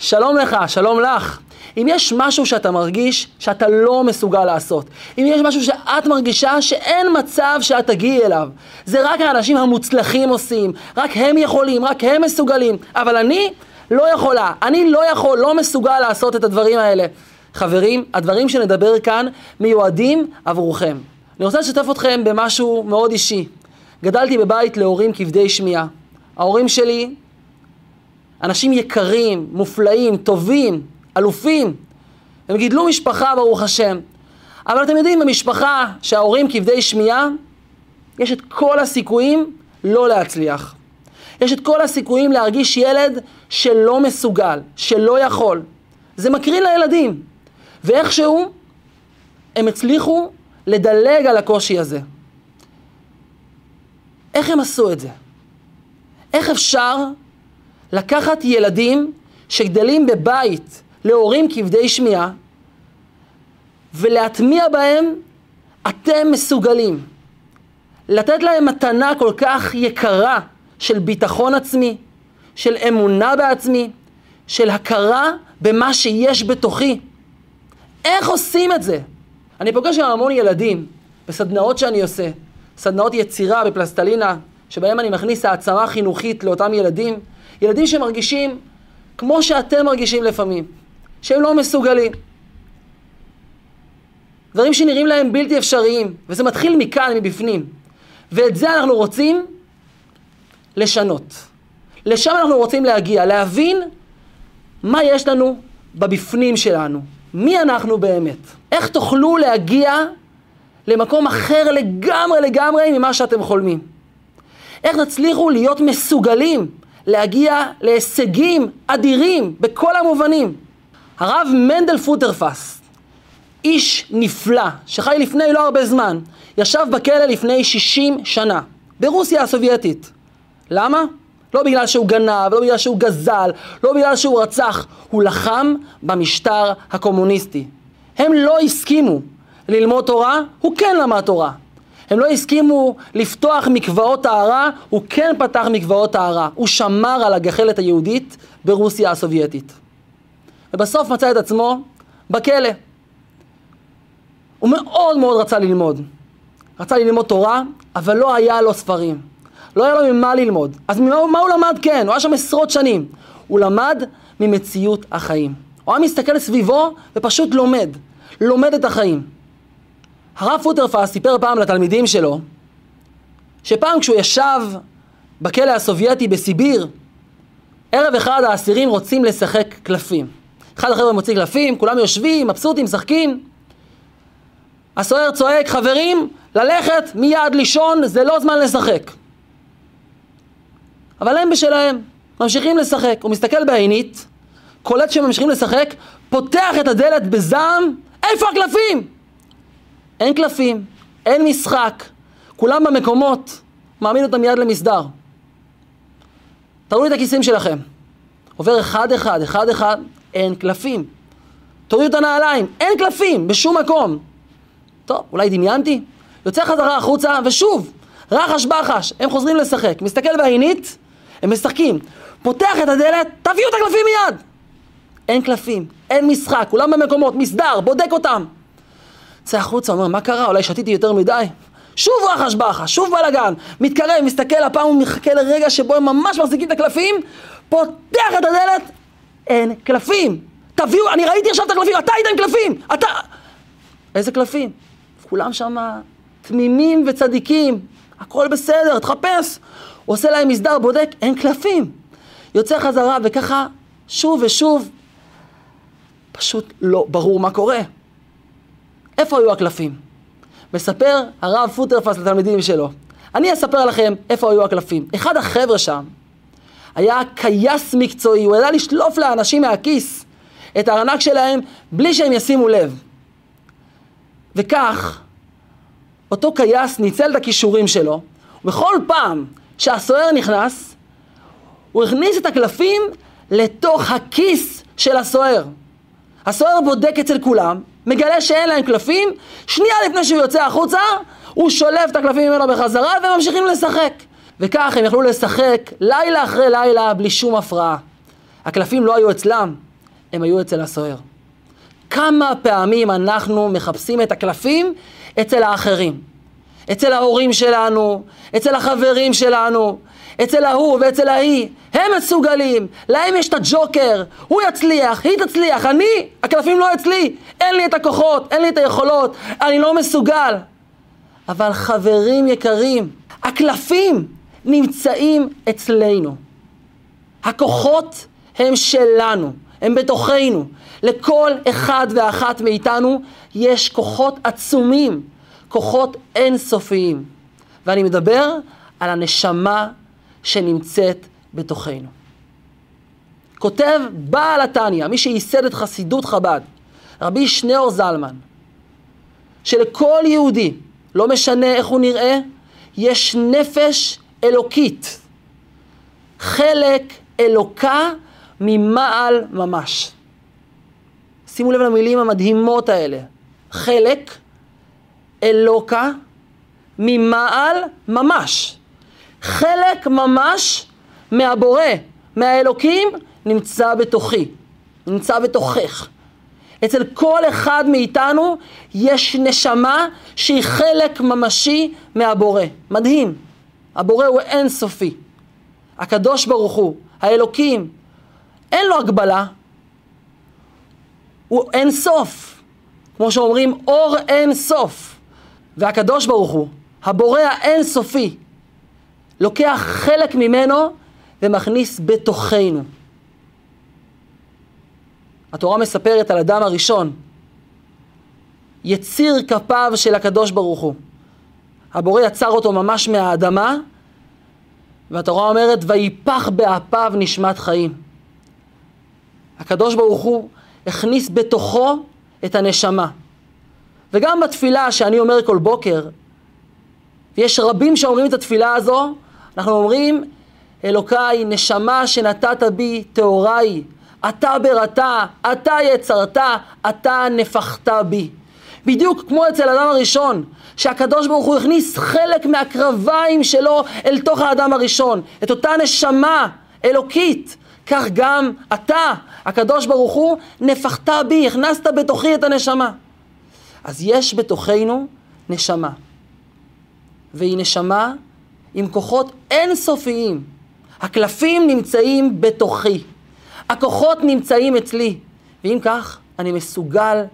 שלום לך, שלום לך. אם יש משהו שאתה מרגיש שאתה לא מסוגל לעשות, אם יש משהו שאת מרגישה שאין מצב שאת תגיעי אליו, זה רק האנשים המוצלחים עושים, רק הם יכולים, רק הם מסוגלים, אבל אני לא יכולה, אני לא יכול, לא מסוגל לעשות את הדברים האלה. חברים, הדברים שנדבר כאן מיועדים עבורכם. אני רוצה לשתף אתכם במשהו מאוד אישי. גדלתי בבית להורים כבדי שמיעה. ההורים שלי אנשים יקרים, מופלאים, טובים, אלופים. הם גידלו משפחה, ברוך השם. אבל אתם יודעים, במשפחה שההורים כבדי שמיעה, יש את כל הסיכויים לא להצליח. יש את כל הסיכויים להרגיש ילד שלא מסוגל, שלא יכול. זה מקרין לילדים. ואיכשהו הם הצליחו לדלג על הקושי הזה. איך הם עשו את זה? איך אפשר לקחת ילדים שגדלים בבית להורים כבדי שמיעה ולהטמיע בהם אתם מסוגלים. לתת להם מתנה כל כך יקרה של ביטחון עצמי, של אמונה בעצמי, של הכרה במה שיש בתוכי. איך עושים את זה? אני פוגש עם המון ילדים בסדנאות שאני עושה, סדנאות יצירה בפלסטלינה, שבהם אני מכניס העצמה חינוכית לאותם ילדים, ילדים שמרגישים כמו שאתם מרגישים לפעמים, שהם לא מסוגלים. דברים שנראים להם בלתי אפשריים, וזה מתחיל מכאן, מבפנים. ואת זה אנחנו רוצים לשנות. לשם אנחנו רוצים להגיע, להבין מה יש לנו בבפנים שלנו, מי אנחנו באמת. איך תוכלו להגיע למקום אחר לגמרי לגמרי ממה שאתם חולמים. איך תצליחו להיות מסוגלים להגיע להישגים אדירים בכל המובנים. הרב מנדל פוטרפס, איש נפלא, שחי לפני לא הרבה זמן, ישב בכלא לפני 60 שנה, ברוסיה הסובייטית. למה? לא בגלל שהוא גנב, לא בגלל שהוא גזל, לא בגלל שהוא רצח, הוא לחם במשטר הקומוניסטי. הם לא הסכימו ללמוד תורה, הוא כן למד תורה. הם לא הסכימו לפתוח מקוואות טהרה, הוא כן פתח מקוואות טהרה. הוא שמר על הגחלת היהודית ברוסיה הסובייטית. ובסוף מצא את עצמו בכלא. הוא מאוד מאוד רצה ללמוד. רצה ללמוד תורה, אבל לא היה לו ספרים. לא היה לו ממה ללמוד. אז ממה, מה הוא למד? כן, הוא היה שם עשרות שנים. הוא למד ממציאות החיים. הוא היה מסתכל סביבו ופשוט לומד. לומד את החיים. הרב פוטרפס סיפר פעם לתלמידים שלו, שפעם כשהוא ישב בכלא הסובייטי בסיביר, ערב אחד האסירים רוצים לשחק קלפים. אחד החבר'ה מוציא קלפים, כולם יושבים, מבסוטים, משחקים. הסוהר צועק, חברים, ללכת מיד לישון, זה לא זמן לשחק. אבל הם בשלהם, ממשיכים לשחק. הוא מסתכל בעינית, קולט שהם ממשיכים לשחק, פותח את הדלת בזעם, איפה הקלפים? אין קלפים, אין משחק, כולם במקומות, מעמיד אותם מיד למסדר. תראו לי את הכיסים שלכם. עובר אחד אחד, אחד אחד, אין קלפים. תורידו את הנעליים, אין קלפים, בשום מקום. טוב, אולי דמיינתי? יוצא חזרה החוצה, ושוב, רחש בחש, הם חוזרים לשחק. מסתכל בעינית, הם משחקים. פותח את הדלת, תביאו את הקלפים מיד! אין קלפים, אין משחק, כולם במקומות, מסדר, בודק אותם. יוצא החוצה, אומר, מה קרה? אולי שתיתי יותר מדי? שוב רחש בחש, שוב בלאגן, מתקרב, מסתכל, הפעם הוא מחכה לרגע שבו הם ממש מחזיקים את הקלפים, פותח את הדלת, אין קלפים. תביאו, אני ראיתי עכשיו את הקלפים, אתה היית עם קלפים, אתה... איזה קלפים? כולם שם תמימים וצדיקים, הכל בסדר, תחפש. הוא עושה להם מסדר, בודק, אין קלפים. יוצא חזרה, וככה שוב ושוב, פשוט לא ברור מה קורה. איפה היו הקלפים? מספר הרב פוטרפס לתלמידים שלו. אני אספר לכם איפה היו הקלפים. אחד החבר'ה שם היה כייס מקצועי, הוא ידע לשלוף לאנשים מהכיס את הארנק שלהם בלי שהם ישימו לב. וכך, אותו כייס ניצל את הכישורים שלו, ובכל פעם שהסוהר נכנס, הוא הכניס את הקלפים לתוך הכיס של הסוהר. הסוהר בודק אצל כולם, מגלה שאין להם קלפים, שנייה לפני שהוא יוצא החוצה, הוא שולף את הקלפים ממנו בחזרה וממשיכים לשחק. וכך הם יכלו לשחק לילה אחרי לילה בלי שום הפרעה. הקלפים לא היו אצלם, הם היו אצל הסוהר. כמה פעמים אנחנו מחפשים את הקלפים אצל האחרים. אצל ההורים שלנו, אצל החברים שלנו, אצל ההוא ואצל ההיא. הם מסוגלים, להם יש את הג'וקר, הוא יצליח, היא תצליח, אני, הקלפים לא אצלי, אין לי את הכוחות, אין לי את היכולות, אני לא מסוגל. אבל חברים יקרים, הקלפים נמצאים אצלנו. הכוחות הם שלנו, הם בתוכנו. לכל אחד ואחת מאיתנו יש כוחות עצומים, כוחות אינסופיים. ואני מדבר על הנשמה שנמצאת בתוכנו. כותב בעל התניא, מי שייסד את חסידות חב"ד, רבי שניאור זלמן, שלכל יהודי, לא משנה איך הוא נראה, יש נפש אלוקית, חלק אלוקה ממעל ממש. שימו לב למילים המדהימות האלה. חלק אלוקה ממעל ממש. חלק ממש מהבורא, מהאלוקים, נמצא בתוכי, נמצא בתוכך. אצל כל אחד מאיתנו יש נשמה שהיא חלק ממשי מהבורא. מדהים. הבורא הוא אינסופי. הקדוש ברוך הוא, האלוקים, אין לו הגבלה, הוא אין סוף. כמו שאומרים, אור אין סוף. והקדוש ברוך הוא, הבורא האינסופי, לוקח חלק ממנו ומכניס בתוכנו. התורה מספרת על אדם הראשון, יציר כפיו של הקדוש ברוך הוא. הבורא יצר אותו ממש מהאדמה, והתורה אומרת, ויפח באפיו נשמת חיים. הקדוש ברוך הוא הכניס בתוכו את הנשמה. וגם בתפילה שאני אומר כל בוקר, ויש רבים שאומרים את התפילה הזו, אנחנו אומרים, אלוקיי, נשמה שנתת בי טהורה היא, אתה בראתה, אתה יצרת, אתה נפחת בי. בדיוק כמו אצל האדם הראשון, שהקדוש ברוך הוא הכניס חלק מהקרביים שלו אל תוך האדם הראשון, את אותה נשמה אלוקית. כך גם אתה, הקדוש ברוך הוא, נפחת בי, הכנסת בתוכי את הנשמה. אז יש בתוכנו נשמה, והיא נשמה עם כוחות אינסופיים. הקלפים נמצאים בתוכי, הכוחות נמצאים אצלי, ואם כך, אני מסוגל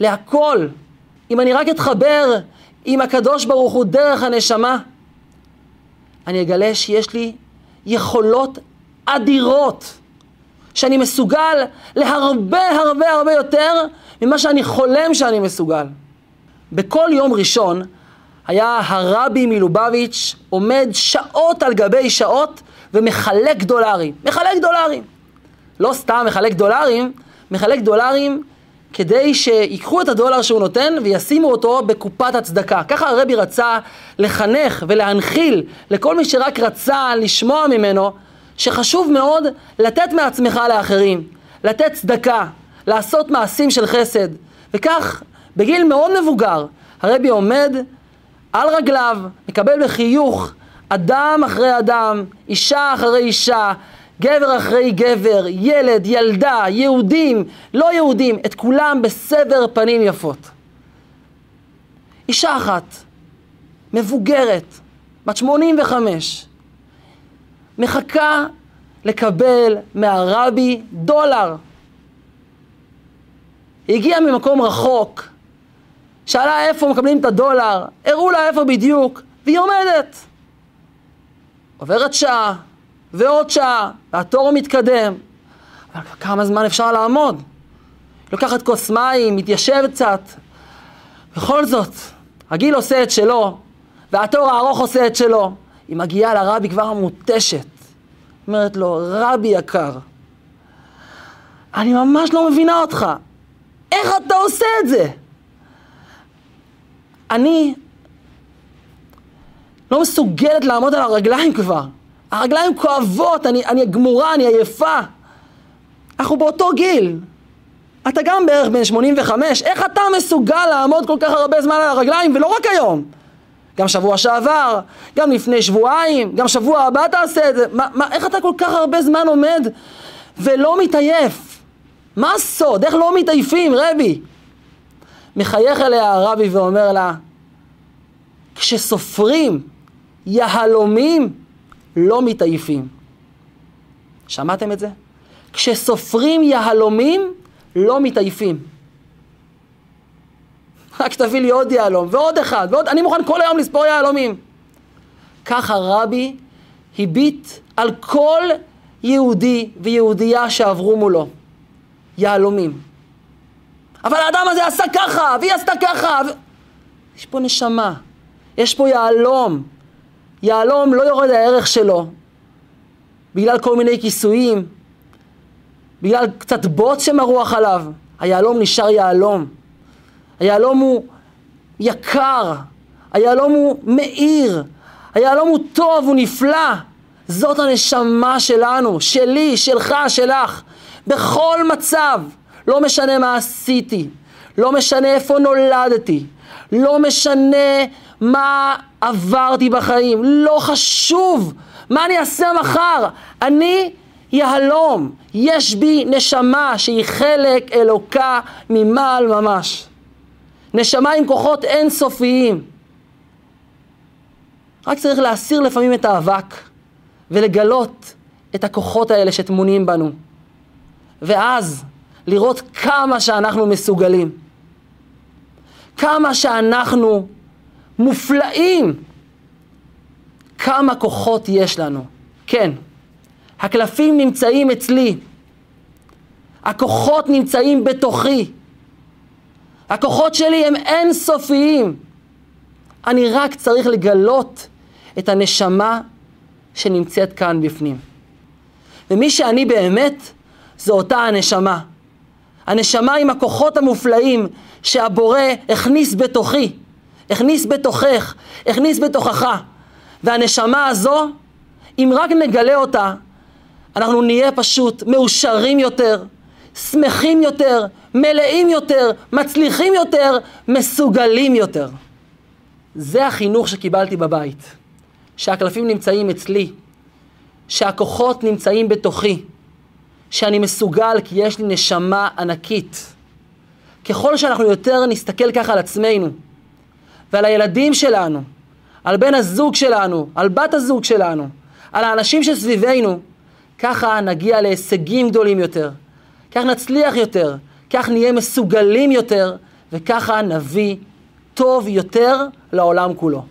להכל. אם אני רק אתחבר עם הקדוש ברוך הוא דרך הנשמה, אני אגלה שיש לי יכולות אדירות, שאני מסוגל להרבה הרבה הרבה יותר ממה שאני חולם שאני מסוגל. בכל יום ראשון היה הרבי מלובביץ' עומד שעות על גבי שעות ומחלק דולרים. מחלק דולרים. לא סתם מחלק דולרים, מחלק דולרים כדי שיקחו את הדולר שהוא נותן וישימו אותו בקופת הצדקה. ככה הרבי רצה לחנך ולהנחיל לכל מי שרק רצה לשמוע ממנו שחשוב מאוד לתת מעצמך לאחרים, לתת צדקה, לעשות מעשים של חסד. וכך, בגיל מאוד מבוגר, הרבי עומד על רגליו, מקבל בחיוך אדם אחרי אדם, אישה אחרי אישה, גבר אחרי גבר, ילד, ילדה, יהודים, לא יהודים, את כולם בסבר פנים יפות. אישה אחת, מבוגרת, בת 85, מחכה לקבל מהרבי דולר. היא הגיעה ממקום רחוק, שאלה איפה מקבלים את הדולר, הראו לה איפה בדיוק, והיא עומדת. עוברת שעה, ועוד שעה, והתור מתקדם. אבל כמה זמן אפשר לעמוד? לוקחת כוס מים, מתיישבת קצת. בכל זאת, הגיל עושה את שלו, והתור הארוך עושה את שלו. היא מגיעה לרבי כבר מותשת. אומרת לו, רבי יקר, אני ממש לא מבינה אותך. איך אתה עושה את זה? אני לא מסוגלת לעמוד על הרגליים כבר. הרגליים כואבות, אני, אני גמורה, אני עייפה. אנחנו באותו גיל. אתה גם בערך בן 85, איך אתה מסוגל לעמוד כל כך הרבה זמן על הרגליים, ולא רק היום? גם שבוע שעבר, גם לפני שבועיים, גם שבוע הבא תעשה את זה. מה, מה, איך אתה כל כך הרבה זמן עומד ולא מתעייף? מה הסוד? איך לא מתעייפים, רבי? מחייך אליה הרבי ואומר לה, כשסופרים יהלומים, לא מתעייפים. שמעתם את זה? כשסופרים יהלומים, לא מתעייפים. רק תביא לי עוד יהלום, ועוד אחד, ועוד, אני מוכן כל היום לספור יהלומים. ככה רבי הביט על כל יהודי ויהודייה שעברו מולו. יהלומים. אבל האדם הזה עשה ככה, והיא עשתה ככה. ו... יש פה נשמה, יש פה יהלום. יהלום לא יורד הערך שלו בגלל כל מיני כיסויים, בגלל קצת בוץ שמרוח עליו. היהלום נשאר יהלום. היהלום הוא יקר, היהלום הוא מאיר, היהלום הוא טוב, הוא נפלא. זאת הנשמה שלנו, שלי, שלך, שלך. בכל מצב, לא משנה מה עשיתי, לא משנה איפה נולדתי, לא משנה מה עברתי בחיים, לא חשוב מה אני אעשה מחר. אני יהלום, יש בי נשמה שהיא חלק אלוקה ממעל ממש. נשמה עם כוחות אינסופיים. רק צריך להסיר לפעמים את האבק ולגלות את הכוחות האלה שטמונים בנו. ואז לראות כמה שאנחנו מסוגלים. כמה שאנחנו מופלאים. כמה כוחות יש לנו. כן, הקלפים נמצאים אצלי. הכוחות נמצאים בתוכי. הכוחות שלי הם אינסופיים. אני רק צריך לגלות את הנשמה שנמצאת כאן בפנים. ומי שאני באמת, זו אותה הנשמה. הנשמה עם הכוחות המופלאים שהבורא הכניס בתוכי, הכניס בתוכך, הכניס בתוכך. והנשמה הזו, אם רק נגלה אותה, אנחנו נהיה פשוט מאושרים יותר, שמחים יותר, מלאים יותר, מצליחים יותר, מסוגלים יותר. זה החינוך שקיבלתי בבית. שהקלפים נמצאים אצלי, שהכוחות נמצאים בתוכי, שאני מסוגל כי יש לי נשמה ענקית. ככל שאנחנו יותר נסתכל ככה על עצמנו ועל הילדים שלנו, על בן הזוג שלנו, על בת הזוג שלנו, על האנשים שסביבנו, ככה נגיע להישגים גדולים יותר, כך נצליח יותר, כך נהיה מסוגלים יותר, וככה נביא טוב יותר לעולם כולו.